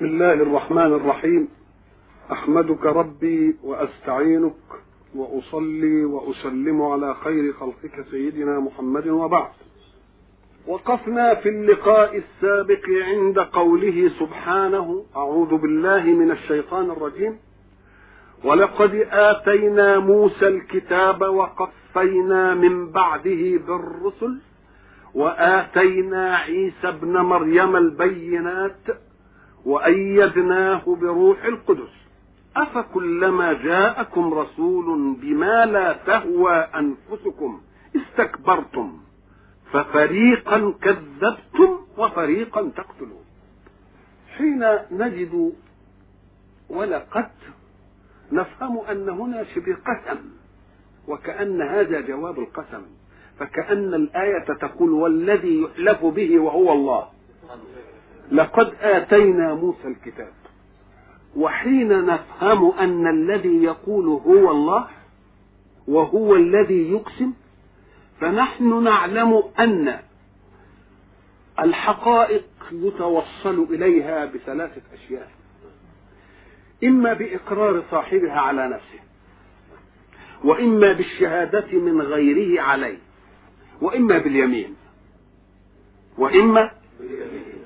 بسم الله الرحمن الرحيم. أحمدك ربي وأستعينك وأصلي وأسلم على خير خلقك سيدنا محمد وبعد. وقفنا في اللقاء السابق عند قوله سبحانه أعوذ بالله من الشيطان الرجيم. ولقد آتينا موسى الكتاب وقفينا من بعده بالرسل وآتينا عيسى ابن مريم البينات وأيدناه بروح القدس. أفكلما جاءكم رسول بما لا تهوى أنفسكم استكبرتم ففريقا كذبتم وفريقا تقتلون. حين نجد ولقد نفهم أن هنا شبه قسم وكأن هذا جواب القسم فكأن الآية تقول والذي يحلف به وهو الله. لقد آتينا موسى الكتاب. وحين نفهم أن الذي يقول هو الله وهو الذي يقسم فنحن نعلم أن الحقائق يتوصل إليها بثلاثة أشياء. إما بإقرار صاحبها على نفسه وإما بالشهادة من غيره عليه وإما باليمين وإما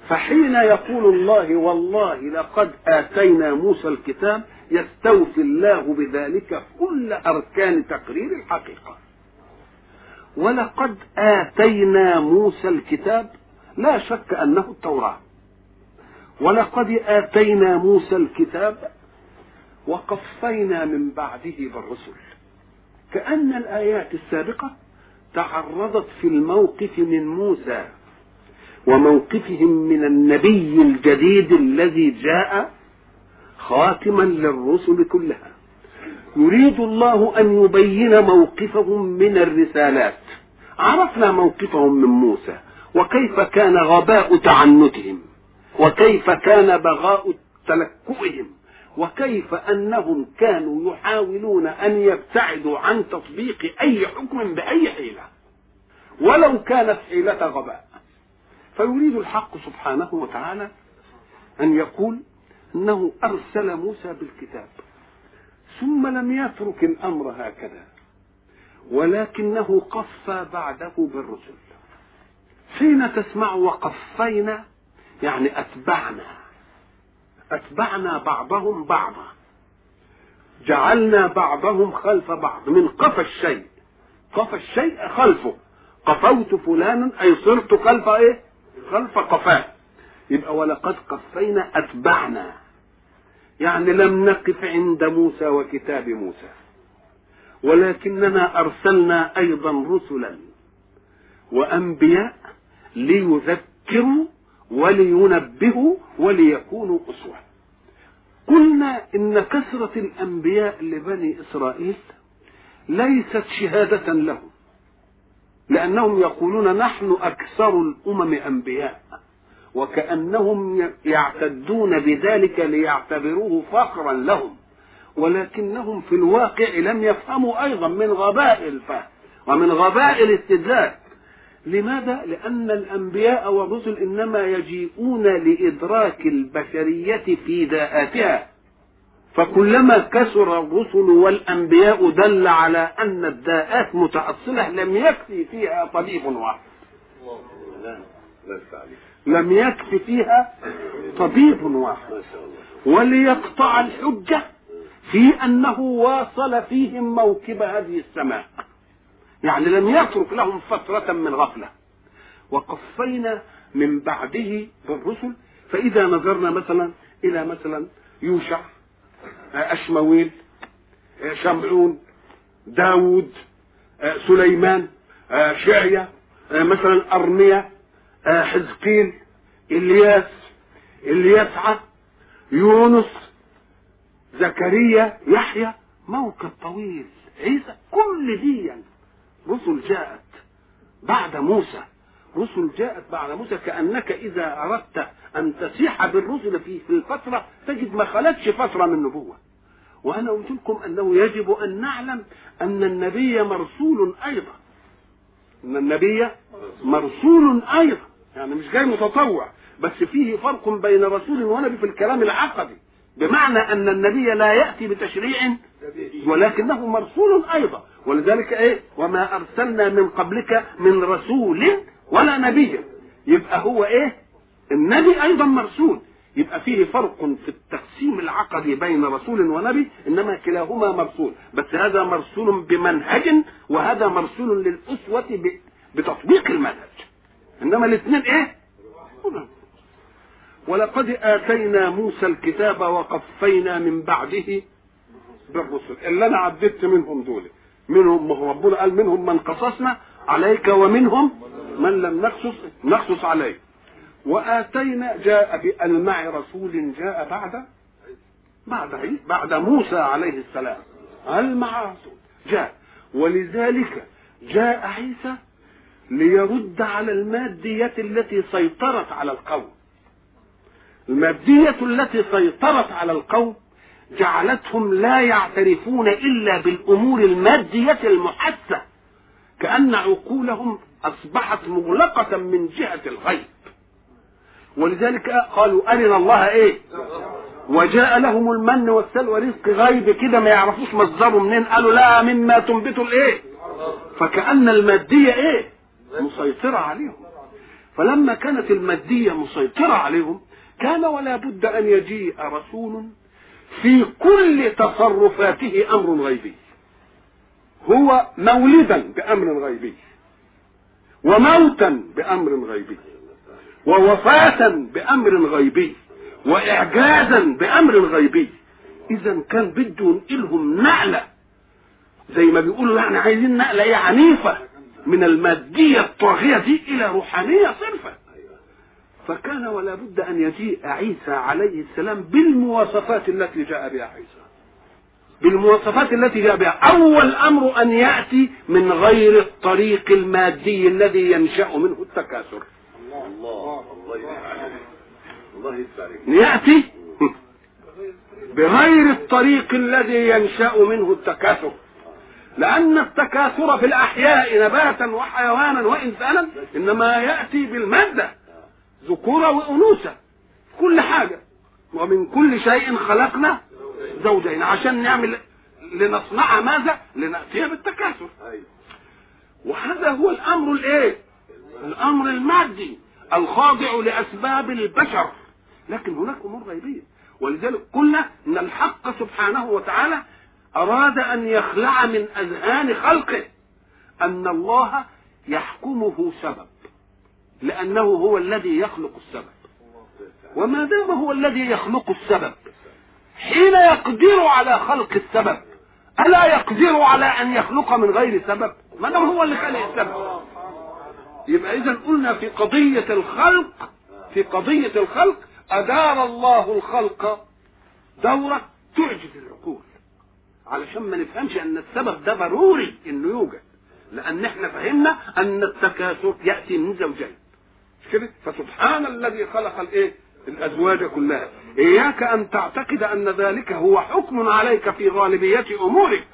فحين يقول الله والله لقد آتينا موسى الكتاب يستوفي الله بذلك كل أركان تقرير الحقيقة. ولقد آتينا موسى الكتاب لا شك أنه التوراة. ولقد آتينا موسى الكتاب وقفينا من بعده بالرسل. كأن الآيات السابقة تعرضت في الموقف من موسى وموقفهم من النبي الجديد الذي جاء خاتما للرسل كلها. يريد الله أن يبين موقفهم من الرسالات. عرفنا موقفهم من موسى وكيف كان غباء تعنتهم وكيف كان بغاء تلكؤهم وكيف أنهم كانوا يحاولون أن يبتعدوا عن تطبيق أي حكم بأي حيلة. ولو كانت حيلة غباء فيريد الحق سبحانه وتعالى أن يقول إنه أرسل موسى بالكتاب ثم لم يترك الأمر هكذا ولكنه قفى بعده بالرسل. حين تسمع وقفينا يعني أتبعنا أتبعنا بعضهم بعضا جعلنا بعضهم خلف بعض من قفى الشيء قفى الشيء خلفه قفوت فلانا أي صرت خلف إيه؟ خلف قفاه. يبقى ولقد قفينا أتبعنا. يعني لم نقف عند موسى وكتاب موسى. ولكننا أرسلنا أيضا رسلا وأنبياء ليذكروا ولينبهوا وليكونوا أسوة. قلنا إن كثرة الأنبياء لبني إسرائيل ليست شهادة لهم. لأنهم يقولون نحن أكثر الأمم أنبياء وكأنهم يعتدون بذلك ليعتبروه فخرا لهم ولكنهم في الواقع لم يفهموا أيضا من غباء الفهم ومن غباء الاستدلال لماذا؟ لأن الأنبياء والرسل إنما يجيئون لإدراك البشرية في داءاتها فكلما كثر الرسل والأنبياء دل على أن الداءات متأصلة لم يكفي فيها طبيب واحد. لم يكفي فيها طبيب واحد. وليقطع الحجة في أنه واصل فيهم موكب هذه السماء. يعني لم يترك لهم فترة من غفلة. وقفينا من بعده بالرسل. فإذا نظرنا مثلا إلى مثلا يوشع أشمويل شمعون داود سليمان شعية مثلا أرمية حزقيل إلياس إلياسعة يونس زكريا يحيى. موكب طويل. عيسى كل دي رسل جاءت بعد موسى. رسل جاءت بعد موسى كأنك إذا أردت أن تسيح بالرسل في في الفترة تجد ما خلتش فترة من النبوة وأنا قلت لكم أنه يجب أن نعلم أن النبي مرسول أيضا. أن النبي مرسول أيضا. يعني مش جاي متطوع بس فيه فرق بين رسول ونبي في الكلام العقدي. بمعنى أن النبي لا يأتي بتشريع ولكنه مرسول أيضا. ولذلك إيه؟ وما أرسلنا من قبلك من رسول ولا نبي. يبقى هو إيه؟ النبي أيضا مرسول. يبقى فيه فرق في التقسيم العقدي بين رسول ونبي إنما كلاهما مرسول. بس هذا مرسول بمنهج وهذا مرسول للأسوة بتطبيق المنهج. إنما الاثنين إيه؟ ولقد آتينا موسى الكتاب وقفينا من بعده بالرسل. اللي أنا عددت منهم دول. منهم ربنا قال منهم من قصصنا عليك ومنهم من لم نقصص نقصص عليك. واتينا جاء بألمع رسول جاء بعد بعد بعد موسى عليه السلام. ألمع رسول؟ جاء. ولذلك جاء عيسى ليرد على المادية التي سيطرت على القوم. المادية التي سيطرت على القوم جعلتهم لا يعترفون إلا بالأمور المادية المحسة كأن عقولهم أصبحت مغلقة من جهة الغيب. ولذلك قالوا أرنا الله إيه؟ وجاء لهم المن والسلوى رزق غيب كده ما يعرفوش مصدره منين. قالوا لا مما تنبت الإيه؟ فكأن المادية إيه؟ مسيطرة عليهم. فلما كانت المادية مسيطرة عليهم كان ولا بد أن يجيء رسول في كل تصرفاته أمر غيبي. هو مولدا بأمر غيبي وموتا بأمر غيبي ووفاة بأمر غيبي وإعجازا بأمر غيبي. إذا كان بده ينقلهم نقلة زي ما بيقولوا يعني عايزين نقلة إيه عنيفة من المادية الطاغية دي إلى روحانية صرفة. فكان ولا بد أن يجيء عيسى عليه السلام بالمواصفات التي جاء بها عيسى. بالمواصفات التي جاء بها. أول أمر أن يأتي من غير الطريق المادي الذي ينشأ منه التكاثر. الله الله الله يأتي بغير الطريق الذي ينشأ منه التكاثر. لأن التكاثر في الأحياء نباتا وحيوانا وإنسانا إنما يأتي بالمادة ذكورة وأنوثة كل حاجة. ومن كل شيء خلقنا زوجين عشان نعمل لنصنع ماذا؟ لنأتي بالتكاثر. وهذا هو الأمر الإيه؟ الأمر المادي الخاضع لأسباب البشر. لكن هناك أمور غيبية. ولذلك قلنا أن الحق سبحانه وتعالى أراد أن يخلع من أذهان خلقه أن الله يحكمه سبب. لأنه هو الذي يخلق السبب. وما دام هو الذي يخلق السبب حين يقدر على خلق السبب. ألا يقدر على أن يخلق من غير سبب؟ ما دام هو اللي خلق السبب. يبقى إذا قلنا في قضية الخلق في قضية الخلق أدار الله الخلق دورة تعجز العقول. علشان ما نفهمش أن السبب ده ضروري إنه يوجد. لأن إحنا فهمنا أن التكاثر يأتي من زوجين. كده؟ فسبحان الذي خلق الايه الأزواج كلها. إياك أن تعتقد أن ذلك هو حكم عليك في غالبية أمورك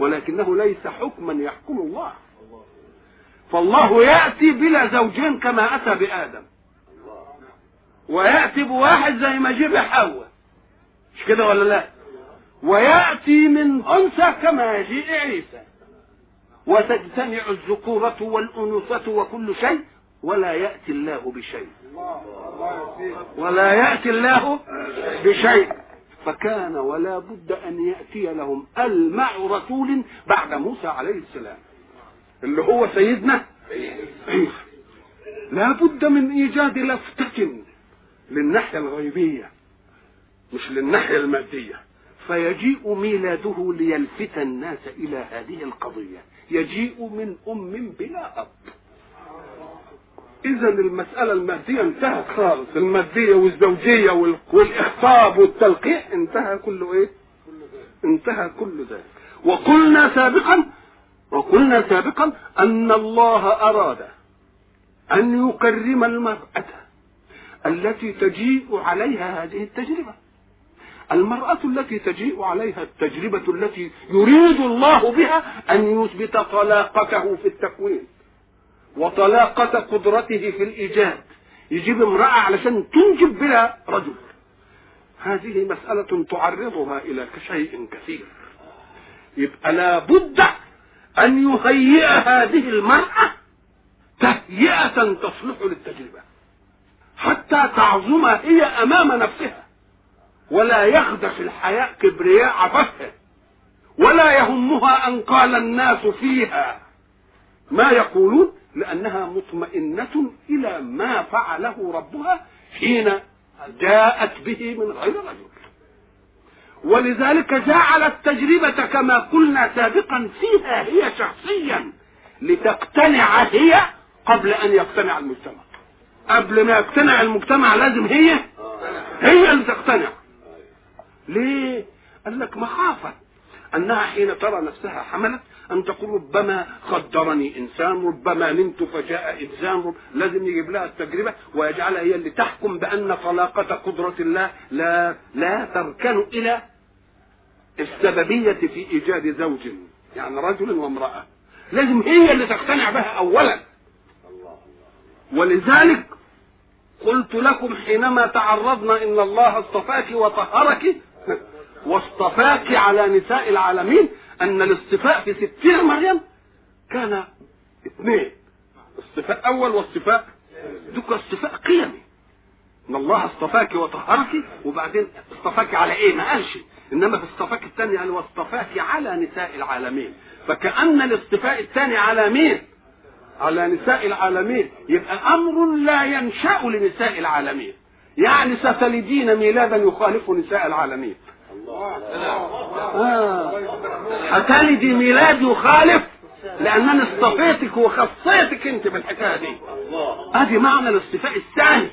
ولكنه ليس حكما يحكم الله. فالله يأتي بلا زوجين كما أتى بآدم. ويأتي بواحد زي ما جيب حواء مش كده ولا لا؟ ويأتي من أنثى كما يجيء عيسى. وتجتمع الذكورة والأنوثة وكل شيء ولا يأتي الله بشيء. ولا يأتي الله بشيء. فكان ولا بد أن يأتي لهم المع رسول بعد موسى عليه السلام. اللي هو سيدنا. لا بد من إيجاد لفتة للناحية الغيبية مش للناحية المادية. فيجيء ميلاده ليلفت الناس إلى هذه القضية. يجيء من أم بلا أب. إذا المسألة المادية انتهت خالص. المادية والزوجية والإخطاب والتلقيح انتهى كله إيه؟ انتهى كل ذلك. وقلنا سابقا وقلنا سابقا أن الله أراد أن يكرم المرأة التي تجيء عليها هذه التجربة. المرأة التي تجيء عليها التجربة التي يريد الله بها أن يثبت طلاقته في التكوين. وطلاقة قدرته في الإيجاد. يجيب امرأة علشان تنجب بلا رجل. هذه مسألة تعرضها إلى شيء كثير. يبقى لابد أن يهيئ هذه المرأة تهيئة تصلح للتجربة. حتى تعظم هي أمام نفسها. ولا يخدش الحياء كبرياء عففها ولا يهمها أن قال الناس فيها ما يقولون. لأنها مطمئنة إلى ما فعله ربها حين جاءت به من غير رجل. ولذلك جعل التجربة كما قلنا سابقا فيها هي شخصيا لتقتنع هي قبل أن يقتنع المجتمع. قبل ما يقتنع المجتمع لازم هي هي اللي تقتنع. ليه؟ قال لك مخافة أنها حين ترى نفسها حملت أن تقول ربما خدرني إنسان ربما نمت فجاء إنسان. لازم يجيب لها التجربة ويجعلها هي اللي تحكم بأن طلاقة قدرة الله لا لا تركن إلى السببية في إيجاد زوج يعني رجل وامرأة لازم هي اللي تقتنع بها أولا ولذلك قلت لكم حينما تعرضنا إن الله اصطفاك وطهرك واصطفاك على نساء العالمين أن الاصطفاء في ستين مريم كان اثنين. اصطفاء اول واصطفاء دوك اصطفاء قيمي. إن الله اصطفاك وطهرك وبعدين اصطفاك على إيه؟ ما قالش. إنما في اصطفاك الثاني قال واصطفاك على نساء العالمين. فكأن الاصطفاء الثاني على مين؟ على نساء العالمين. يبقى أمر لا ينشأ لنساء العالمين. يعني ستلدين ميلادا يخالف نساء العالمين. آه. هتلدي ميلاد يخالف لانني اصطفيتك وخصيتك أنت بالحكاية دي ادي معنى الاصطفاء الثاني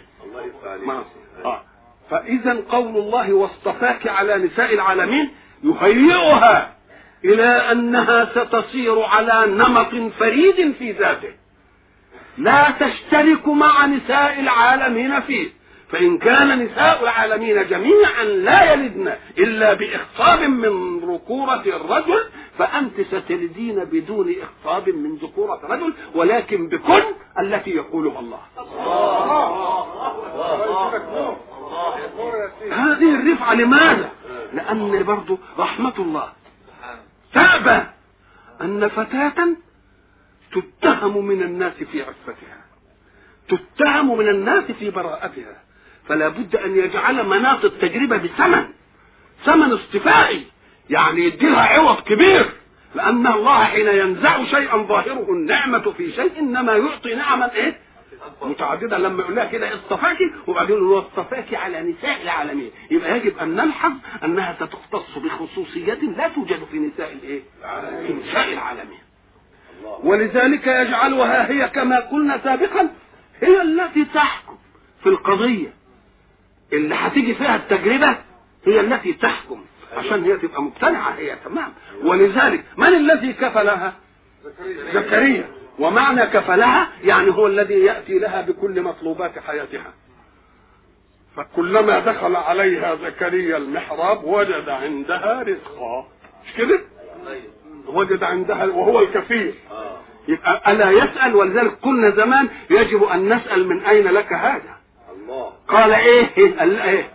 آه. فإذا قول الله واصطفاك على نساء العالمين يهيئها إلى أنها ستصير على نمط فريد في ذاته لا تشترك مع نساء العالمين فيه فإن كان نساء العالمين جميعا لا يلدن إلا بإخصاب من ذكورة الرجل فأنت ستلدين بدون إخصاب من ذكورة رجل ولكن بكن التي يقولها الله هذه الرفعة لماذا؟ لأن برضو رحمة الله تأبى أن فتاة تتهم من الناس في عفتها تتهم من الناس في براءتها فلا بد أن يجعل مناط التجربة بثمن ثمن اصطفائي يعني يديلها عوض كبير. لأن الله حين ينزع شيئا ظاهره النعمة في شيء إنما يعطي نعما إيه؟ متعددة. لما يقول لها كده اصطفاكي وبعدين يقول اصطفاكي على نساء العالمين. يبقى يجب أن نلحظ أنها ستختص بخصوصية لا توجد في نساء الإيه؟ في نساء العالمين. ولذلك يجعلها هي كما قلنا سابقا هي التي تحكم في القضية. اللي هتيجي فيها التجربة هي التي تحكم عشان هي تبقى مقتنعة هي تمام. ولذلك من الذي كفلها؟ زكريا. ومعنى كفلها يعني هو الذي يأتي لها بكل مطلوبات حياتها. فكلما دخل عليها زكريا المحراب وجد عندها رزقا. مش كده؟ وجد عندها وهو الكفيل. يبقى ألا يسأل؟ ولذلك قلنا زمان يجب أن نسأل من أين لك هذا؟ قال إيه؟ قال إيه؟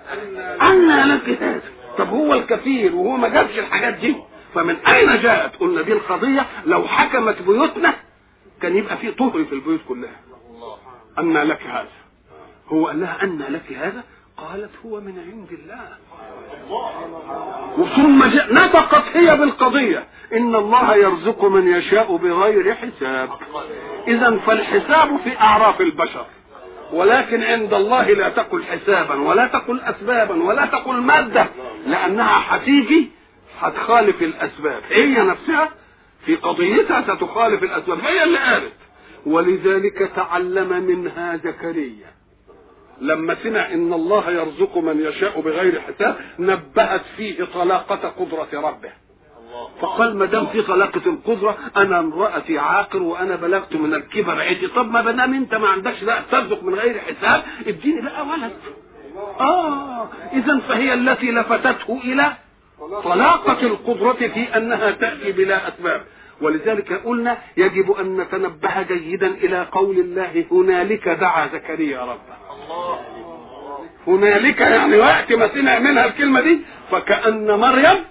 أن لك هذا طب هو الكفيل وهو ما جابش الحاجات دي؟ فمن أين جاءت؟ قلنا دي القضية لو حكمت بيوتنا كان يبقى في طهر في البيوت كلها. أن لك هذا. هو قال لها أن لك هذا؟ قالت هو من عند الله. وثم نطقت هي بالقضية. إن الله يرزق من يشاء بغير حساب. إذا فالحساب في أعراف البشر. ولكن عند الله لا تقل حسابا ولا تقل أسبابا ولا تقل مادة لأنها هتيجي هتخالف الأسباب. هي نفسها في قضيتها ستخالف الأسباب. هي اللي قالت ولذلك تعلم منها زكريا. لما سمع إن الله يرزق من يشاء بغير حساب نبهت فيه طلاقة قدرة ربه. فقال ما دام في طلاقة القدرة أنا امرأتي عاقر وأنا بلغت من الكبر عيتي طب ما دام أنت ما عندكش لا ترزق من غير حساب اديني بقى ولد. آه اذا فهي التي لفتته إلى طلاقة القدرة في أنها تأتي بلا أسباب. ولذلك قلنا يجب أن نتنبه جيدا إلى قول الله هنالك دعا زكريا ربه. هنالك يعني وقت ما سمع منها الكلمة دي فكأن مريم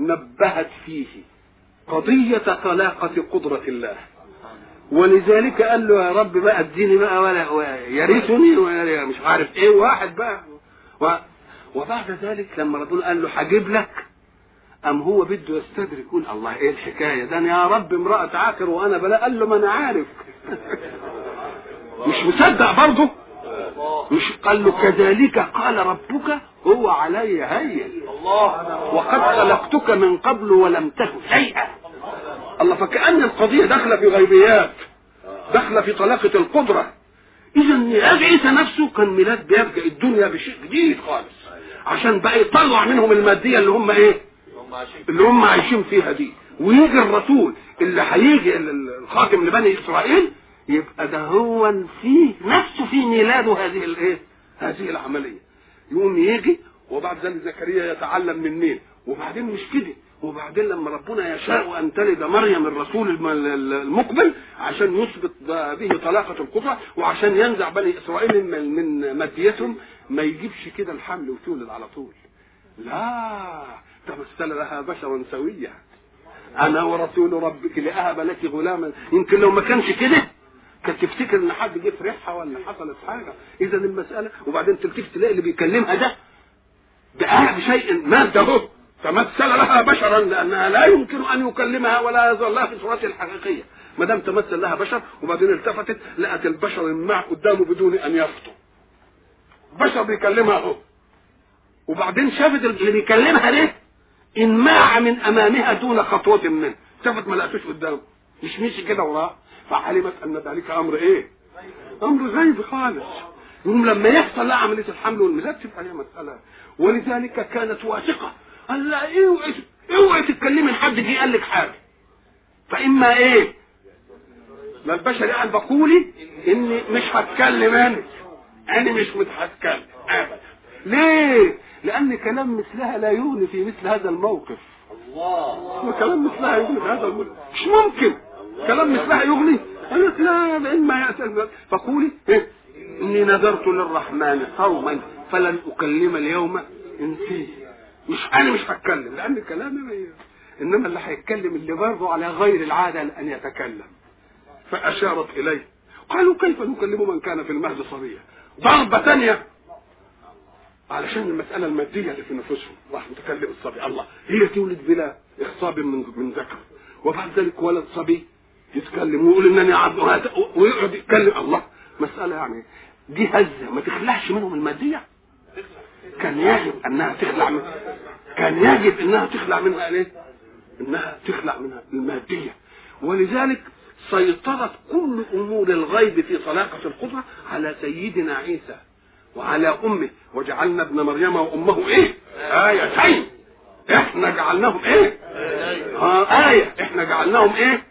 نبهت فيه قضية طلاقة قدرة الله. ولذلك قال له يا رب بقى أديني بقى ولا يرثني ولا مش عارف إيه. واحد بقى و وبعد ذلك لما ربنا قال له هجيب لك ام هو بده يستدرك يقول الله إيه الحكاية ده؟ أنا يا رب امرأة عاقر وأنا بلا. قال له ما أنا عارف. مش مصدق برضه؟ مش قال له كذلك؟ قال ربك هو علي هين. وقد خلقتك من قبل ولم تك شيئا. الله فكأن القضية داخلة في غيبيات داخلة في طلاقة القدرة. إذا ميلاد عيسى نفسه كان ميلاد بيبدأ الدنيا بشيء جديد خالص. عشان بقى يطلع منهم المادية اللي هم إيه؟ اللي هم عايشين فيها دي. ويجي الرسول اللي هيجي الخاتم لبني إسرائيل يبقى ده هو فيه نفسه في ميلاده هذه الايه؟ هذه العملية. يقوم يجي وبعد ذلك زكريا يتعلم من مين؟ وبعدين مش كده وبعدين لما ربنا يشاء أن تلد مريم الرسول المقبل عشان يثبت به طلاقة القدره وعشان ينزع بني إسرائيل من من ماديتهم ما يجيبش كده الحمل وتولد على طول. لا تمثل لها بشرا سويا. أنا ورسول ربك لأهب لك غلاما يمكن لو ما كانش كده كانت تفتكر ان حد جه في ولا حصلت حاجة؟ إذا المسألة وبعدين تلتفت تلاقي اللي بيكلمها ده ده بشيء ماده أهو. تمثل لها بشرا لأنها لا يمكن أن يكلمها ولا يظهر لها في صورتها الحقيقية. ما دام تمثل لها بشر وبعدين التفتت لقت البشر المع قدامه بدون أن يخطو بشر بيكلمها أهو. وبعدين شافت اللي بيكلمها ليه؟ انماع من أمامها دون خطوة منه. شافت ما لقتوش قدامه. مش مشي كده وراه فعلمت أن ذلك أمر إيه؟ أمر غيب خالص. يوم لما يحصل لها عملية الحمل والميلاد تبقى هي مسألة. ولذلك كانت واثقة. قال لا اوعي اوعي تتكلمي لحد جه قال لك حاجة. فإما إيه؟ ما البشر قال بقولي إني مش هتكلم أنا. أنا مش متهتكلم ابدا. ليه؟ لأن كلام مثلها لا يغني في مثل هذا الموقف. الله. كلام مثلها يغني في هذا الموقف. مش ممكن. كلام مثلها يغني. قالت لا اما يأتي. فقولي إيه؟ إني نذرت للرحمن صوما فلن أكلم اليوم انسيه مش أنا مش هتكلم لأن كلامي إنما اللي هيتكلم اللي برضه على غير العادة أن يتكلم. فأشارت إليه. قالوا كيف نكلم من كان في المهد صبيا؟ ضربة ثانية. علشان المسألة المادية اللي في نفوسهم راح متكلم الصبي. الله هي تولد بلا اخصاب من من ذكر. وبعد ذلك ولد صبي. يتكلم ويقول إنني عبد ويقعد يتكلم الله. مسألة يعني دي هزة ما تخلعش منهم الماديه كان يجب أنها تخلع من كان يجب إنها تخلع منها إيه؟ إنها تخلع منها المادية. ولذلك سيطرت كل أمور الغيب في طلاقه القدره على سيدنا عيسى وعلى أمه. وجعلنا ابن مريم وأمه إيه؟ آيتين. إحنا جعلناهم إيه؟ آه آية. إحنا جعلناهم إيه؟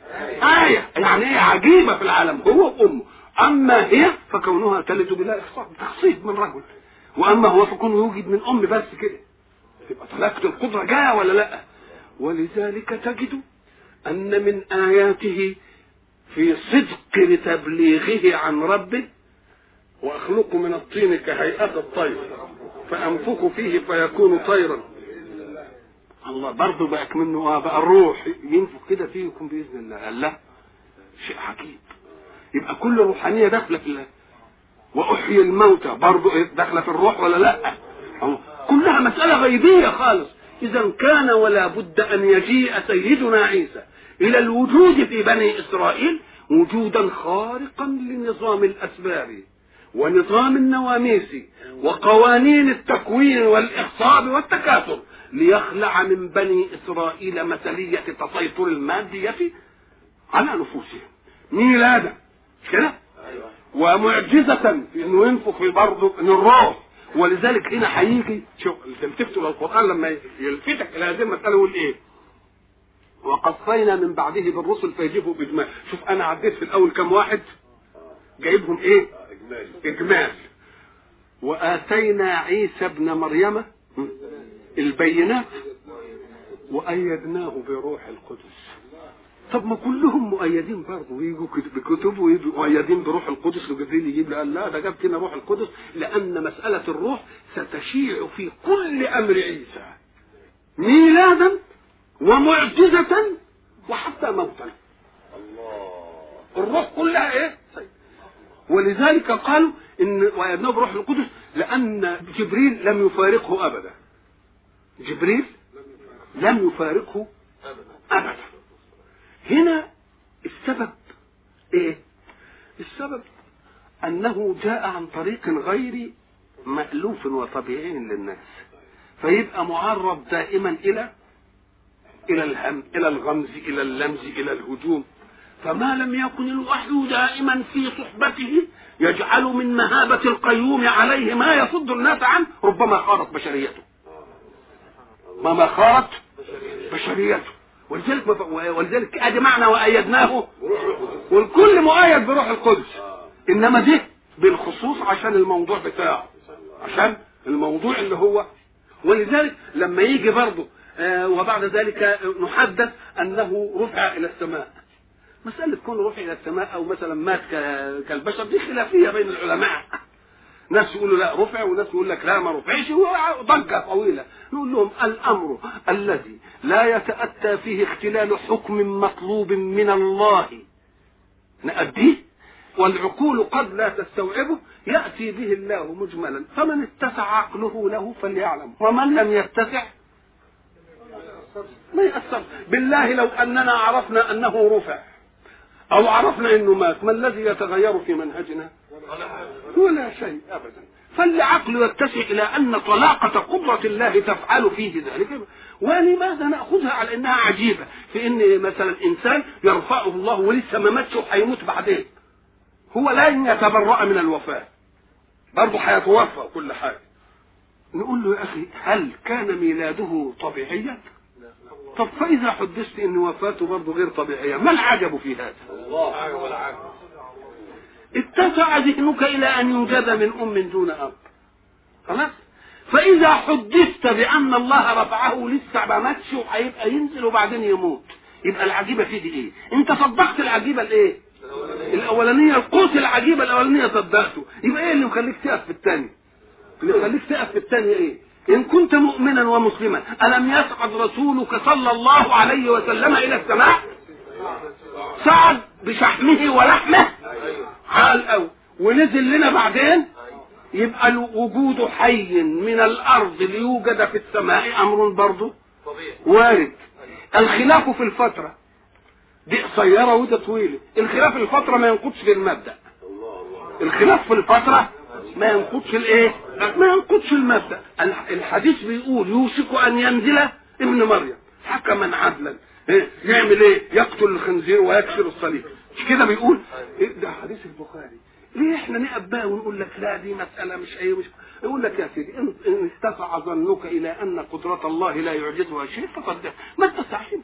آية. يعني إيه؟ عجيبة في العالم. هو وأمه أما هي فكونها تلد بلا إخصاء تخصيب من رجل. وأما هو فكونه يوجد من أم بس كده. تبقى طلاقة القدرة جاية ولا لأ؟ ولذلك تجد أن من آياته في صدق تبليغه عن ربه وأخلق من الطين كهيئة الطير فأنفخ فيه فيكون طيرا. الله. برضه بقى منه بقى الروح ينفخ كده يكون بإذن الله. قال لا شيء عجيب. يبقى كل روحانية داخلة في الله. وأحيي الموتى. برضه داخلة في الروح ولا لا؟ كلها مسألة غيبية خالص. اذا كان ولا بد أن يجيء سيدنا عيسى إلى الوجود في بني إسرائيل وجودا خارقا لنظام الأسباب ونظام النواميس وقوانين التكوين والاخصاب والتكاثر. ليخلع من بني إسرائيل مثلية تسيطر المادية على نفوسهم. ميلادا. كده؟ ومعجزة في إنه ينفخ في برضه ان الروح. ولذلك هنا هيجي شوف تلتفتوا للقران لما يلفتك إلى هذه المسألة يقول إيه؟ وقصينا من بعده بالرسل فيجيبوا بإجمال. شوف أنا عديت في الأول كم واحد؟ جايبهم إيه؟ إجمال. وآتينا عيسى ابن مريم. البينات وأيدناه بروح القدس. طب ما كلهم مؤيدين برضه ويجوا بكتب ويجوا مؤيدين بروح القدس وجبريل يجيب قال لا ده جاب لنا روح القدس لأن مسألة الروح ستشيع في كل أمر عيسى. ميلادا ومعجزة وحتى موتا. الروح كلها إيه؟ ولذلك قالوا إن ويدناه بروح القدس لأن جبريل لم يفارقه أبدا. جبريل لم يفارقه ابدا. هنا السبب إيه؟ السبب أنه جاء عن طريق غير مألوف وطبيعي للناس فيبقى معرض دائما إلى إلى الهم إلى الغمز إلى اللمز إلى الهجوم. فما لم يكن الوحي دائما في صحبته يجعل من مهابة القيوم عليه ما يصد الناس عنه ربما خارت بشريته. ما ما خارت بشريته. ولذلك ولذلك ادي معنى وأيدناه والكل مؤيد بروح القدس. إنما ده بالخصوص عشان الموضوع بتاعه. عشان الموضوع اللي هو. ولذلك لما يجي برضه آه وبعد ذلك نحدث أنه رفع إلى السماء. مسألة كون رفع إلى السماء أو مثلا مات كالبشر دي خلافية بين العلماء. ناس يقولوا لا رفع وناس يقول لك لا ما رفعش ضجة طويلة. نقول لهم الأمر الذي لا يتأتى فيه اختلال حكم مطلوب من الله. نأديه؟ والعقول قد لا تستوعبه. يأتي به الله مجملا. فمن اتسع عقله له فليعلم. ومن لم يتسع؟ ما يأثر. بالله لو أننا عرفنا أنه رفع أو عرفنا أنه مات ما الذي يتغير في منهجنا؟ ولا شيء أبدا. فالعقل يتسع إلى أن طلاقة قدرة الله تفعل فيه ذلك. ولماذا نأخذها على أنها عجيبة؟ في أن مثلا إنسان يرفعه الله ولسه ما ماتش وهيموت بعدين. هو لن يتبرأ من الوفاة. برضه هيتوفى كل حاجة نقول له يا أخي هل كان ميلاده طبيعيا؟ طب فإذا حدثت أن وفاته برضه غير طبيعية ما العجب في هذا؟ الله والعجب اتسع ذهنك إلى أن يوجد من أم دون أب خلاص؟ فإذا حدثت بأن الله رفعه لسه ما ماتش وهيبقى ينزل وبعدين يموت يبقى العجيبة في دي إيه؟ أنت صدقت العجيبة الإيه؟ الأولانية القوس العجيبة الأولانية صدقته يبقى إيه اللي مخليك تقف في الثاني؟ اللي مخليك تقف في الثاني إيه؟ إن كنت مؤمنا ومسلما ألم يصعد رسولك صلى الله عليه وسلم إلى السماء صعد بشحمه ولحمه. عال أو ونزل لنا بعدين. يبقى وجود حي من الأرض ليوجد في السماء أمر برضه وارد. الخلاف في الفترة. دي قصيرة وده طويلة. الخلاف في الفترة ما ينقضش المبدأ. الخلاف في الفترة ما ينقضش الإيه؟ ما ينقضش المبدأ. الحديث بيقول يوشك أن ينزل ابن مريم. حكما عدلا؟ يعمل إيه؟ يقتل الخنزير ويكسر الصليب. مش كده بيقول؟ إيه ده؟ حديث البخاري. ليه إحنا نقف بقى ونقول لك لا دي مسألة مش إيه مش يقول لك يا سيدي إن استفع ظنك إلى أن قدرة الله لا يعجزها شيء فقد ما تستحي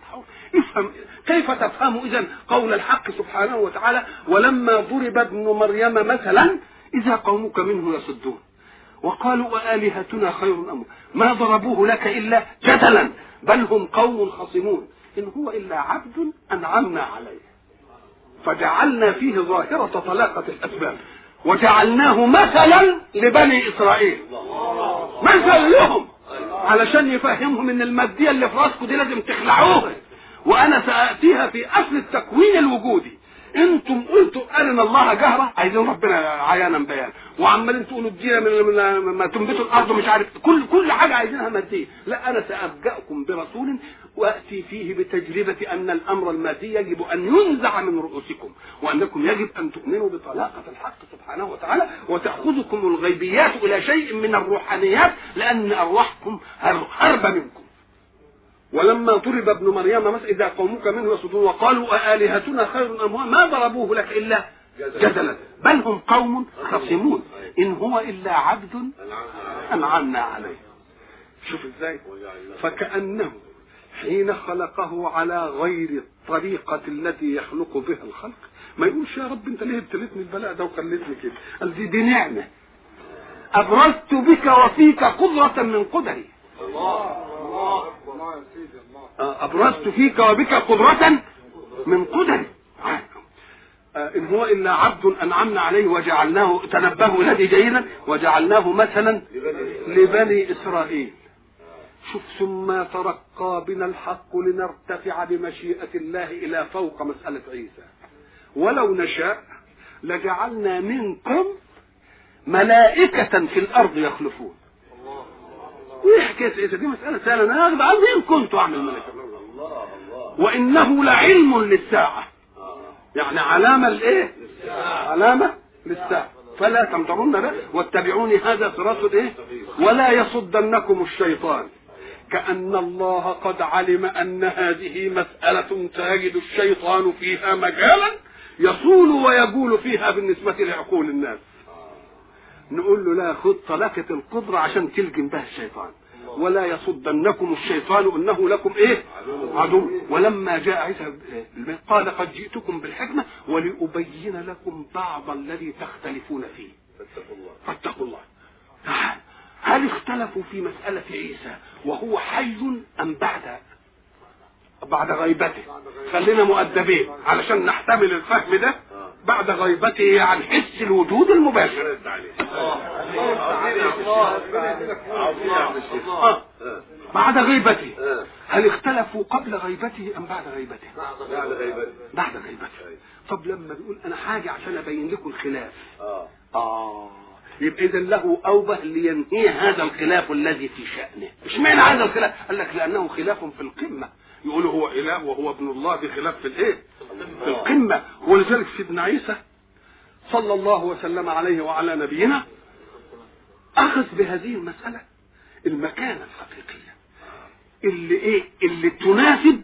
افهم. كيف تفهم اذا قول الحق سبحانه وتعالى؟ ولما ضرب ابن مريم مثلا إذا قومك منه يصدون. وقالوا وآلهتنا خير أم؟ ما ضربوه لك إلا جدلا بل هم قوم خصمون. إن هو إلا عبد أنعمنا عليه. فجعلنا فيه ظاهرة طلاقة الأسباب. وجعلناه مثلا لبني إسرائيل. مثل لهم. علشان يفهمهم إن المادية اللي في راسكم دي لازم تخلعوها. وأنا سآتيها في أصل التكوين الوجودي. أنتم قلتوا ارنا الله جهرة؟ عايزين ربنا عيانا بيان. وعمالين تقولوا ادينا من ما تنبتوا الأرض مش عارف كل كل حاجة عايزينها ماديه لا أنا سابجاكم برسول وأتي فيه بتجربة أن الأمر المادي يجب أن ينزع من رؤوسكم وأنكم يجب أن تؤمنوا بطلاقة الحق سبحانه وتعالى وتأخذكم الغيبيات إلى شيء من الروحانيات لأن أرواحكم هرب منكم. ولما ضرب ابن مريم مثلا إذا قومك منه يصدون وقالوا أآلهتنا خير أم ما ضربوه لك إلا جدلا بل هم قوم خصمون إن هو إلا عبد أنعمنا عليه. شوف إزاي. فكأنه حين خلقه على غير الطريقة التي يخلق بها الخلق. ما يقولش يا رب أنت ليه ابتليتني البلاء ده وخليتني كده؟ قال دي, دي نعمة. أبرزت بك وفيك قدرة من قدري. الله. الله أبرزت فيك وبك قدرة من قدره آه، إن هو إلا عبد أنعمنا عليه وجعلناه تنبهوا الذي جيدا وجعلناه مثلا لبني إسرائيل. شوف ثم ترقى بنا الحق لنرتفع بمشيئة الله إلى فوق مسألة عيسى. ولو نشاء لجعلنا منكم ملائكة في الأرض يخلفون. حكايه عيسى دي مسألة سهلة. أنا اخذ عنه كنت أعمل ملائكه وإنه لعلم للساعة. يعني علامة لإيه؟ علامة للساعة. فلا تمترون به واتبعوني هذا صراط إيه؟ ولا يصدنكم الشيطان. كأن الله قد علم أن هذه مسألة تجد الشيطان فيها مجالا يصول ويقول فيها بالنسبة لعقول الناس. نقول له لا خذ طلقة القدرة عشان تلجم بها الشيطان. ولا يصدنكم الشيطان إنه لكم إيه؟ عدو. ولما جاء عيسى قال قد جئتكم بالحكمة ولأبين لكم بعض الذي تختلفون فيه. فاتقوا الله فاتقوا الله. هل اختلفوا في مسألة عيسى وهو حي أم بعد؟ بعد غيبته. خلينا مؤدبين علشان نحتمل الفهم ده. بعد غيبته يعني حس الوجود المباشر. بعد غيبته. آه. هل اختلفوا قبل غيبته أم بعد غيبته؟ بعد غيبته. بعد غيبته. طب لما بيقول أنا حاجة عشان أبين لكم الخلاف. آه. آه. يبقى إذا له أوبه لينهي هذا الخلاف الذي في شأنه. اشمعنى هذا الخلاف؟ قال لك لأنه خلاف في القمة. يقولوا هو إله وهو ابن الله في خلاف في الإيه؟ في القمة. ولذلك سيدنا عيسى صلى الله وسلم عليه وعلى نبينا أخذ بهذه المسألة المكانة الحقيقية. اللي إيه؟ اللي تناسب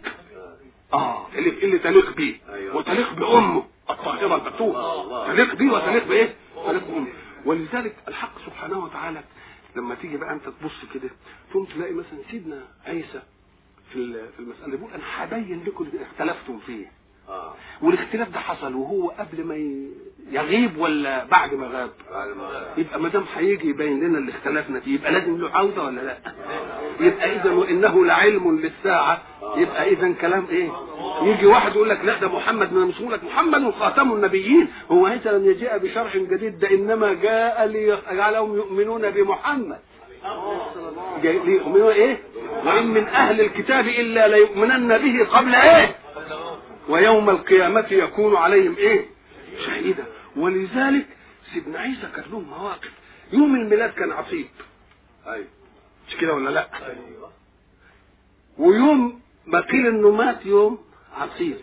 آه اللي اللي تليق بيه. أيوة. وتليق بأمه الطاهرة البتوله تليق بيه وتليق بإيه؟ تليق بأمه. ولذلك الحق سبحانه وتعالى لما تيجي بقى أنت تبص كده تقوم تلاقي مثلا سيدنا عيسى في في المسألة. بيقول أنا هبين لكم اللي اختلفتم فيه. آه. والاختلاف ده حصل وهو قبل ما يغيب ولا بعد ما غاب؟ بعد ما يبقى ما دام هيجي يبين لنا اللي اختلفنا فيه يبقى لازم له عودة ولا لا؟ يبقى إذا وانه لعلم للساعة. يبقى إذا كلام إيه؟ يجي واحد يقول لك لا ده محمد ما مش لك محمد خاتم النبيين. هو عيسى لم يجيء بشرع جديد ده إنما جاء ليجعلهم يؤمنون بمحمد. جاي ليؤمنوا إيه؟ وإن من أهل الكتاب إلا ليؤمنن به قبل إيه؟ ويوم القيامة يكون عليهم إيه؟ شهيدا. ولذلك سيدنا عيسى كان له مواقف. يوم الميلاد كان عصيب. أيوه مش كده ولا لا؟ أيوه ويوم ما قيل إنه مات يوم عصيب.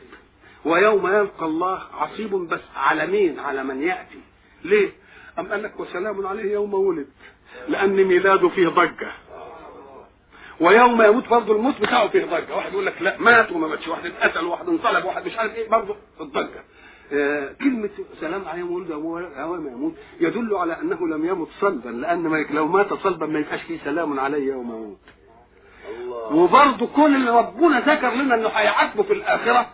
ويوم يلقى الله عصيب بس على مين؟ على من يأتي. ليه؟ أم قال لك وسلام عليه يوم ولد. لأن ميلاده فيه ضجة. ويوم يموت برضه الموت بتاعه فيه ضجة. واحد يقول لك لا مات وما ماتش. واحد اتقتل وواحد انصلب وواحد مش عارف إيه برضه في الضجة. آه، كلمة سلام عليه ولد يوم يموت يدل على أنه لم يمت صلبا لأن ما لو مات صلبا ما يبقاش فيه سلام عليه يوم يموت. الله. وبرضه كل اللي ربنا ذكر لنا إنه هيعاتبه في الآخرة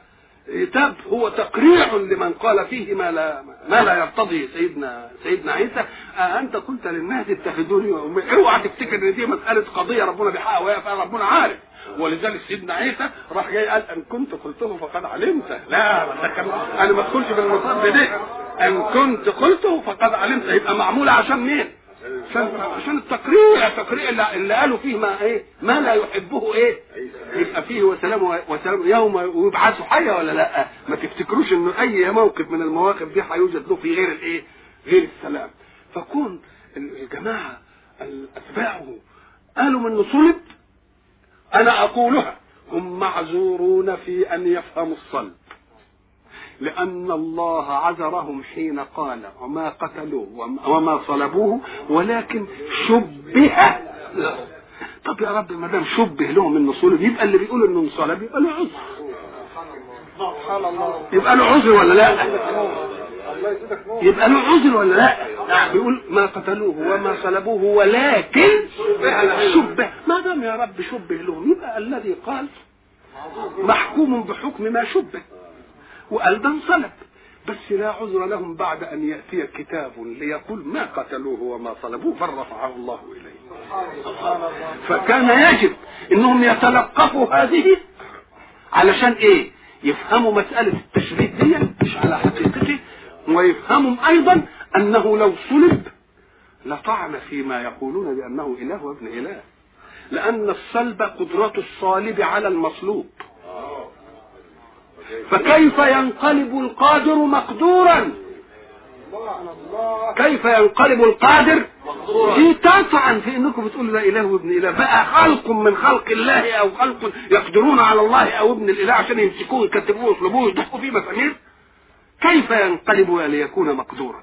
تاب هو تقريع لمن قال فيه ما لا ما لا يرتضي سيدنا سيدنا عيسى. آه أنت قلت للناس اتخذوني وأمي. اوعى تفتكر إن دي مسألة قضية ربنا بيحقق وهي فعلا ربنا عارف. ولذلك سيدنا عيسى راح جاي قال إن كنت قلته فقد علمته لا أنا ما أدخلش بالمصاب ده إن كنت قلته فقد علمته يبقى معمولة عشان مين؟ عشان عشان التقريع التقريع اللي, اللي قالوا فيه ما إيه ما لا يحبه إيه يبقى فيه وسلام وسلام يوم ويبعثوا حيا ولا لأ؟ ما تفتكروش إنه أي موقف من المواقف دي هيوجد له في غير الإيه غير السلام. فكون الجماعة أتباعه قالوا من صلب أنا أقولها هم معذورون في أن يفهموا الصلب. لأن الله عذرهم حين قال وما قتلوه وما- صلبوه ولكن شبه له. طب يا رب ما دام شبه لهم انه صلب يبقى اللي بيقول إنه انصلب يبقى له عذر يبقى له عذر ولا لا؟ يبقى له عذر ولا لا؟ بيقول ما قتلوه وما صلبوه ولكن شبه ما دام يا رب شبه لهم يبقى الذي قال محكوم بحكم ما شبه وقال ده انصلب بس لا عذر لهم بعد أن يأتي كتاب ليقول ما قتلوه وما صلبوه بل رفعه الله إليه. فكان يجب إنهم يتلقفوا هذه علشان إيه؟ يفهموا مسألة التشبيه دي مش على حقيقته ويفهموا أيضا أنه لو صلب لطعن فيما يقولون بأنه إله وابن إله. لأن الصلب قدرة الصالب على المصلوب. فكيف ينقلب القادر مقدورا؟ كيف ينقلب القادر دي تطعن في إنكم بتقولوا لا إله وابن إله. بقى خلق من خلق الله أو خلق يقدرون على الله أو ابن الإله عشان يمسكوه يكتبوه ويصلبوه ويدقوا فيه مسامير. كيف ينقلب ليكون مقدورا؟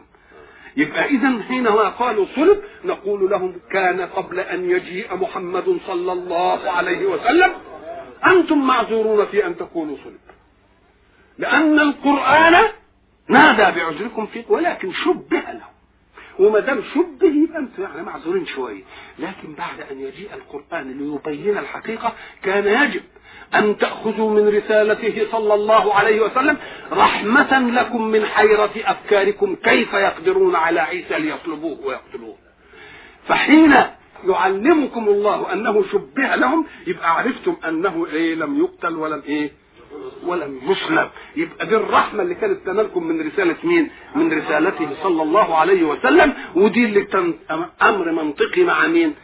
يبقى اذا حينما قالوا صلب نقول لهم كان قبل أن يجيء محمد صلى الله عليه وسلم. أنتم معذورون في أن تقولوا صلب. لأن القرآن نادى بعذركم فيه ولكن شبه له. وما دام شبه يبقى أنتم يعني معذورين شوية لكن بعد أن يجيء القرآن ليبين الحقيقة كان يجب أن تأخذوا من رسالته صلى الله عليه وسلم رحمة لكم من حيرة أفكاركم كيف يقدرون على عيسى ليطلبوه ويقتلوه. فحين يعلمكم الله أنه شبه لهم يبقى عرفتم أنه إيه لم يقتل ولم إيه ولم يصلب يبقى دي الرحمة اللي كانت تنالكم من رسالة مين؟ من رسالته صلى الله عليه وسلم. ودي اللي كان أمر منطقي مع مين؟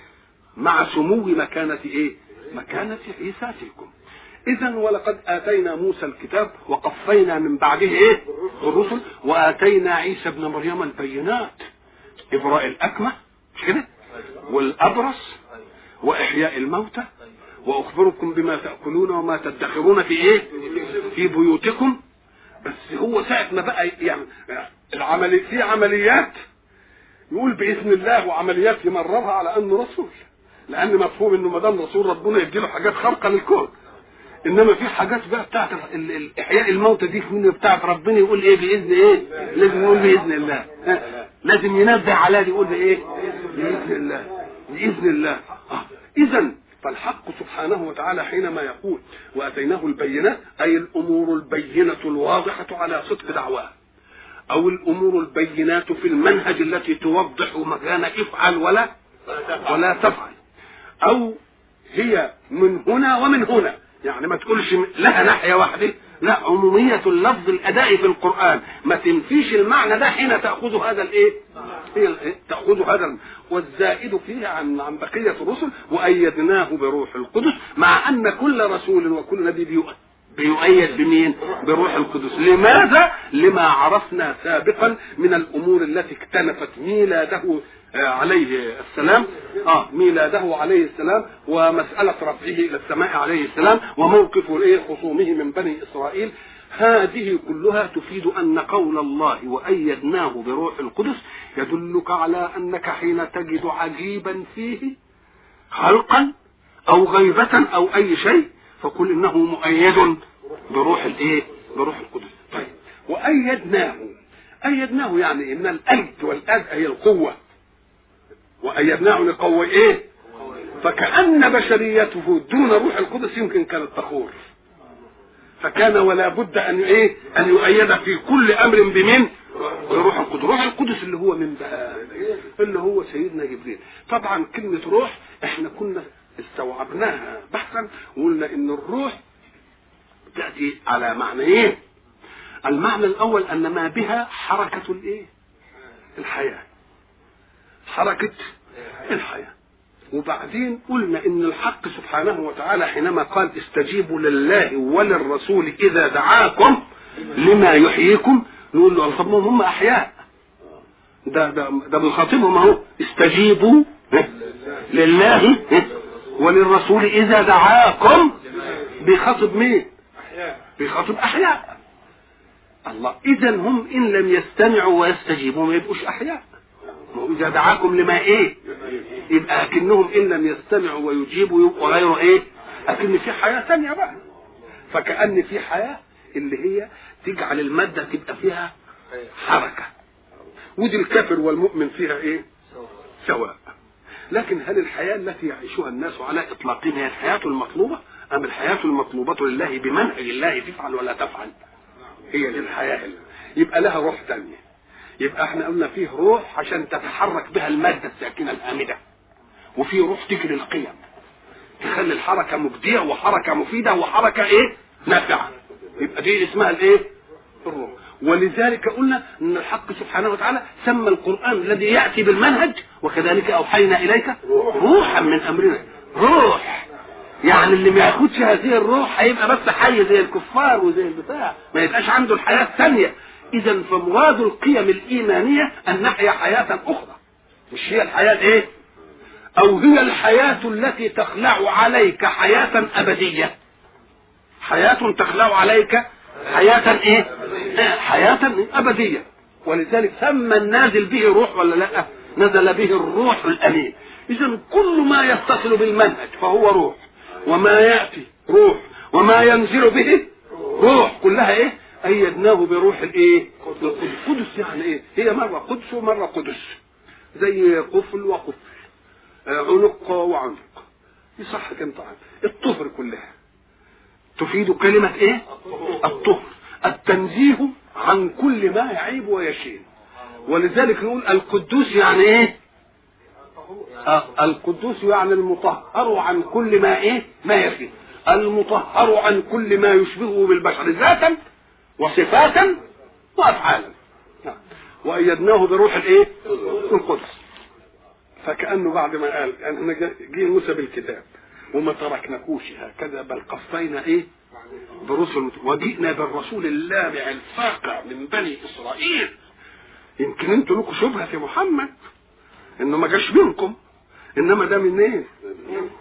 مع سمو مكانة إيه؟ مكانة عيسى فيكم اذا ولقد آتينا موسى الكتاب وقفينا من بعده إيه؟ الرسل. وآتينا عيسى ابن مريم البينات. إبراء الأكمة مش كده؟ والأبرص وإحياء الموتى. وأخبركم بما تأكلون وما تدخرون في إيه؟ في بيوتكم. بس هو ساعة ما بقى يعني العملي في عمليات يقول بإذن الله وعمليات يمررها على أنه رسول. لأن مفهوم إنه ما دام رسول ربنا يدي له حاجات خارقة للكون. إنما في حاجات بقى بتاعت إحياء الموتى دي بتاعت ربنا يقول إيه بإذن إيه؟ لازم يقول بإذن الله؟ لازم ينبه على دي يقول بإيه؟ بإذن الله. بإذن الله. آه. اذا فالحق سبحانه وتعالى حينما يقول وأتيناه البينات أي الأمور البينة الواضحة على صدق دعواه. أو الأمور البينات في المنهج التي توضح مكان افعل ولا ولا تفعل. أو هي من هنا ومن هنا. يعني ما تقولش لها ناحية واحدة لا عمومية اللفظ الأداء في القرآن. ما تنفيش المعنى ده حين تأخذ هذا الإيه؟ هي الإيه؟ تأخذ هذا والزائد فيه عن عن بقية الرسل وأيدناه بروح القدس مع أن كل رسول وكل نبي بيؤ- بيؤيد بمين؟ بروح القدس، لماذا؟ لما عرفنا سابقا من الأمور التي اكتنفت ميلاده آه، عليه السلام آه ميلاده عليه السلام ومسألة رفعه إلى السماء عليه السلام وموقف إيه خصومه من بني إسرائيل هذه كلها تفيد أن قول الله وأيدناه بروح القدس يدلك على أنك حين تجد عجيبا فيه خلقا أو غيبة أو أي شيء فقل إنه مؤيد بروح الإيه؟ بروح القدس. طيب. وأيدناه. أيدناه يعني إن الأيد والأد هي القوة. وأيدناه لقوة إيه؟ فكأن بشريته دون روح القدس يمكن كانت تخور. فكان ولا بد أن إيه؟ أن يؤيد في كل أمر بمن؟ بروح القدس، روح القدس اللي هو من بقى؟ اللي هو سيدنا جبريل، طبعا كلمة روح إحنا كنا استوعبناها بحثا وقلنا إن الروح تأتي على معنى إيه؟ المعنى الأول أن ما بها حركة الإيه؟ الحياة حركة الحياة وبعدين قلنا إن الحق سبحانه وتعالى حينما قال استجيبوا لله وللرسول إذا دعاكم لما يحييكم نقول له طب هم أحياء؟ ده ده ده بنخاطبهم اهو استجيبوا لله وللرسول إذا دعاكم بيخاطب مين؟ بيخاطب أحياء. الله اذا هم إن لم يستمعوا ويستجيبوا ما يبقوش أحياء. ما هو إذا دعاكم لما إيه؟ يبقى أكنهم إن لم يستمعوا ويجيبوا يبقوا غير إيه؟ أكن في حياة ثانية بقى. فكأن في حياة اللي هي تجعل المادة تبقى فيها حركة. ودي الكافر والمؤمن فيها إيه؟ سواء. لكن هل الحياة التي يعيشها الناس على اطلاقها هي الحياة المطلوبة؟ أم الحياة المطلوبة لله بمنهج الله تفعل ولا تفعل؟ هي الحياة. يبقى لها روح ثانية. يبقى إحنا قلنا فيه روح عشان تتحرك بها المادة الساكنة الهامدة وفيه روح تجري القيم. تخلي الحركة مبدية وحركة مفيدة وحركة إيه؟ نافعة. يبقى دي اسمها الإيه؟ الروح. ولذلك قلنا إن الحق سبحانه وتعالى سمى القرآن الذي يأتي بالمنهج وكذلك أوحينا إليك روحا من أمرنا. روح. يعني اللي ما ياخدش هذه الروح هيبقى بس حي زي الكفار وزي البتاع. ما يبقاش عنده الحياة الثانية. إذا فمراد القيم الإيمانية ان نحيا حياة أخرى. مش هي الحياة الايه أو هي الحياة التي تخلع عليك حياة أبدية. حياة تخلع عليك حياة إيه؟ حياة أبدية. ولذلك سمى النازل به روح ولا لأ؟ نزل به الروح الأمين. إذا كل ما يتصل بالمنهج فهو روح. وما يأتي روح. وما ينزل به روح. كلها إيه؟ أيدناه بروح الإيه؟ القدس. يعني إيه؟ هي مرة قدس ومرة قدس. زي قفل وقفل. عنق وعنق. يصح كم طبعا الطهر كلها. تفيد كلمة إيه؟ الطهر. التنزيه عن كل ما يعيب ويشين. ولذلك نقول القدوس يعني إيه؟ آه القدوس يعني المطهر عن كل ما إيه؟ ما يشين. المطهر عن كل ما يشبهه بالبشر. ذاتا وصفاتا وأفعالا. وأيدناه بروح الإيه؟ القدس. فكأنه بعد ما قال إحنا جه موسى بالكتاب وما تركناكوش هكذا بل قفينا إيه؟ برسل وجئنا بالرسول اللامع الفاقع من بني إسرائيل. يمكن أنتوا لكم شبهة في محمد إنه ما جاش منكم إنما ده من إيه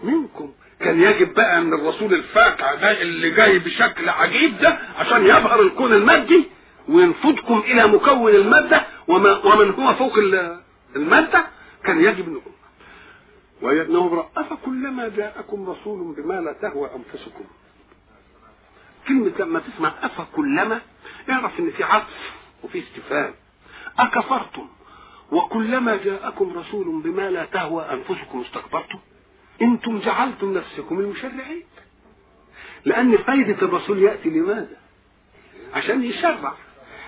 منكم. كان يجب بقى ان الرسول الفاقع ده اللي جاي بشكل عجيب ده عشان يظهر الكون المادي وينفضكم إلى مكون المادة وما ومن هو فوق المادة كان يجب ان ويدنه برأ أفكلما جاءكم رسول بما لا تهوى أنفسكم. كلمة لما تسمع أفكلما اعرف إن في عطف وفي استفهام. أكفرتم وكلما جاءكم رسول بما لا تهوى أنفسكم استكبرتم. أنتم جعلتم نفسكم المشرعين. لأن فايدة الرسول يأتي لماذا؟ عشان يشرع.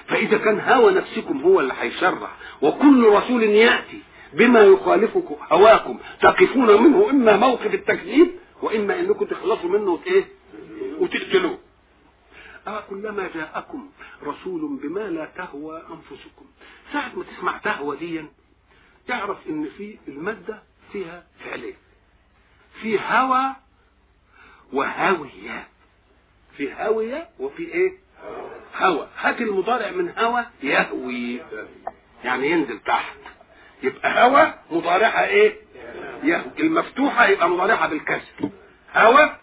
فإذا كان هوى نفسكم هو اللي هيشرع وكل رسول يأتي بما يخالف هواكم تقفون منه إما موقف التكذيب وإما إنكم تخلصوا منه وت- وتقتلوه. آه كلما جاءكم رسول بما لا تهوى أنفسكم. ساعة ما تسمع تهوى دي تعرف إن في المادة فيها فعلين. في هوى وهوية. في هوية وفي إيه؟ هوى. هات المضارع من هوى يهوي. يعني ينزل تحت. يبقى هوى مضارعها إيه؟ يهوي. المفتوحة يبقى مضارعها بالكسر. هوى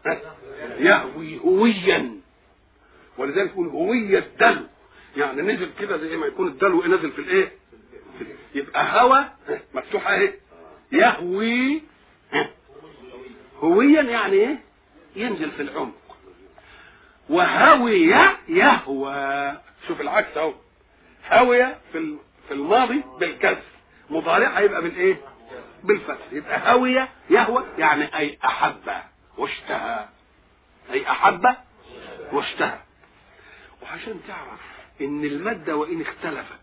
يهوي هويا. ولذلك يقول هوية الدلو. يعني نزل كده زي ما يكون الدلو نزل في الإيه؟ يبقى هوى مفتوحة إيه؟ يهوي هويا يعني إيه؟ ينزل في العمق. وهوي يهوى. شوف العكس أهو. هوي في في الماضي بالكسر مضارعها يبقى بالايه بالفتح. يبقى هوي يهوى يعني أي أحب واشتهى. أي أحب واشتهى. وعشان تعرف إن المادة وإن اختلفت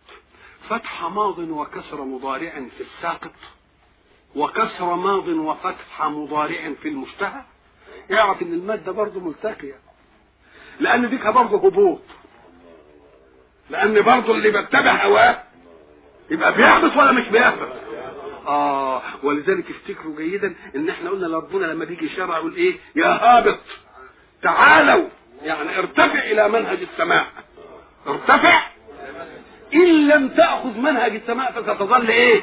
فتح ماض وكسر مضارع في الساقط وكسر ماض وفتح مضارع في المشتهى. اعرف إن المادة برضه ملتقية. لأن ديك برضه هبوط. لأن برضه اللي بيتبع هواه يبقى بيهبط ولا مش بيهبط آه ولذلك افتكروا جيدا إن إحنا قلنا لربنا لما بيجي يشرع يقول إيه؟ يا هابط تعالوا. يعني ارتفع إلى منهج السماء. ارتفع. إن لم تأخذ منهج السماء فستظل إيه؟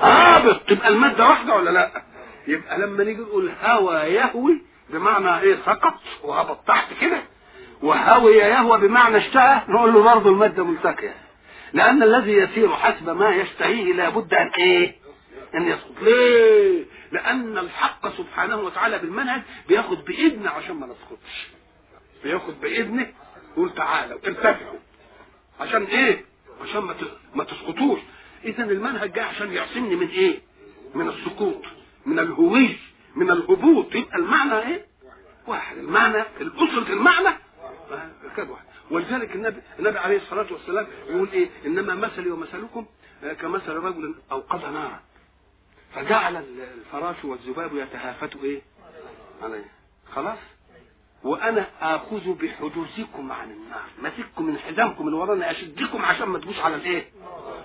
هابط تبقى المادة واحدة ولا لا؟ يبقى لما نيجي نقول هوى يهوي بمعنى إيه سقط وهبط تحت كده وهوي يهوى بمعنى اشتهى نقول له برضه المادة ملتقية. لأن الذي يسير حسب ما يشتهيه لابد أن إيه؟ أن يسقط. ليه؟ لأن الحق سبحانه وتعالى بالمنهج بياخد باذن عشان ما نسقطش. بياخد بإذنه يقول تعالوا ارتفعوا عشان إيه؟ عشان ما تسقطوش. إذا المنهج جاي عشان يعصمني من إيه؟ من السقوط من الهوي من الهبوط. يبقى المعنى إيه؟ واحد. المعنى الأسرة المعنى. كده واحد. ولذلك النبي النبي عليه الصلاة والسلام يقول إيه؟ إنما مثلي ومثلكم آه، كمثل رجل اوقد نارا. فجعل ال- الفراش والذباب يتهافتوا إيه؟ عليه. خلاص؟ وأنا آخذ بحدوثكم عن النار. ماسككم من حزامكم اللي ورانا أشدكم عشان ما تجوش على الإيه؟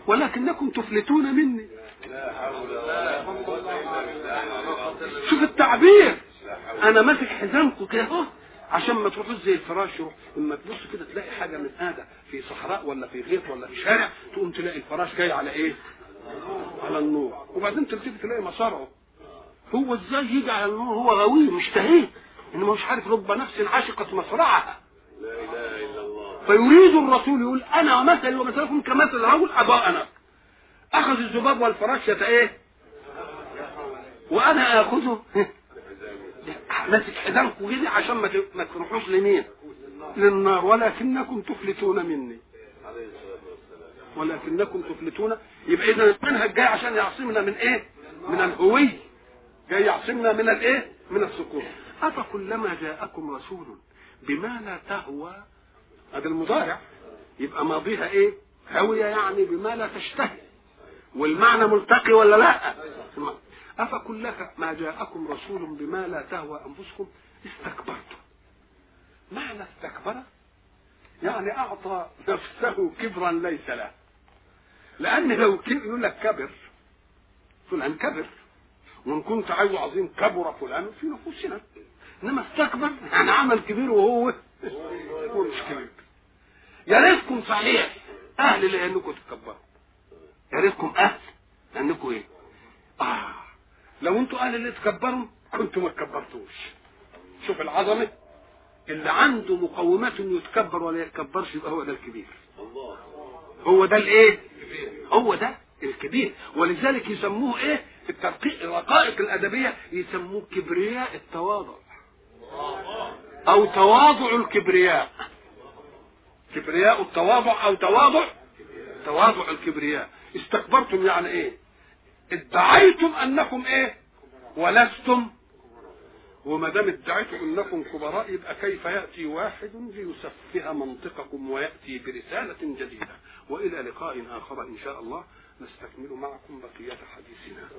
ولكنكم تفلتون مني. شوف التعبير. أنا ماسك حزامكم كده أهو. عشان ما تروحوش زي الفراش يروح إما تبص كده تلاقي حاجة من هذا في صحراء ولا في غيط ولا في شارع تقوم تلاقي الفراش جاي على إيه؟ على النور. وبعدين تلتفت تلاقي مصارعه هو إزاي يجي على النور؟ هو غوي مشتهيه انما مش عارف رب نفس عشقت مصرعها. لا الله فيريد الرسول يقول أنا ومثلي ومثلكم كمثل رجل اضاءنا أخذ الذباب والفراش يت إيه؟ وأنا آخذه. ماسك حزامكم كده عشان ما تروحوش لمين؟ للنار. ولكنكم تفلتون مني. ولكنكم تفلتون. يبقى اذا المنهج جاي عشان يعصمنا من إيه؟ من الهوي. جاي يعصمنا من الإيه؟ من السكون. أفكلما جاءكم رسول بما لا تهوى هذا المضارع. يبقى ماضيها إيه؟ هوية يعني بما لا تشتهي. والمعنى ملتقي ولا لا؟ افكلك ما جاءكم رسول بما لا تهوى أنفسكم استكبرتم. معنى استكبر؟ يعني أعطى نفسه كبرا ليس له. لأن لو يقول لك كبر. فلان كبر. وإن كنت عايز عظيم كبر فلان في نفوسنا. إنما استكبر يعني عمل كبير وهو هو مش كبير. يا ريتكم صحيح. أهل لانكم تتكبروا يا ريتكم أهل لانكم إيه؟ آه. لو أنتوا أهل اللي تكبروا كنتوا ما تكبرتوش. شوف العظمة. اللي عنده مقومات إنه يتكبر ولا يتكبرش يبقى هو ده الكبير. الله هو ده الإيه؟ هو ده الكبير. ولذلك يسموه إيه؟ الترقيق الرقائق الأدبية يسموه كبرياء التواضع. أو تواضع الكبرياء. كبرياء التواضع أو تواضع تواضع الكبرياء. استكبرتم يعني إيه؟ ادعيتم أنكم إيه؟ ولستم. وما دام ادعيتم أنكم كبراء يبقى كيف يأتي واحد ليسفه منطقكم ويأتي برسالة جديدة. وإلى لقاء آخر إن شاء الله. نستكمل معكم بقية حديثنا.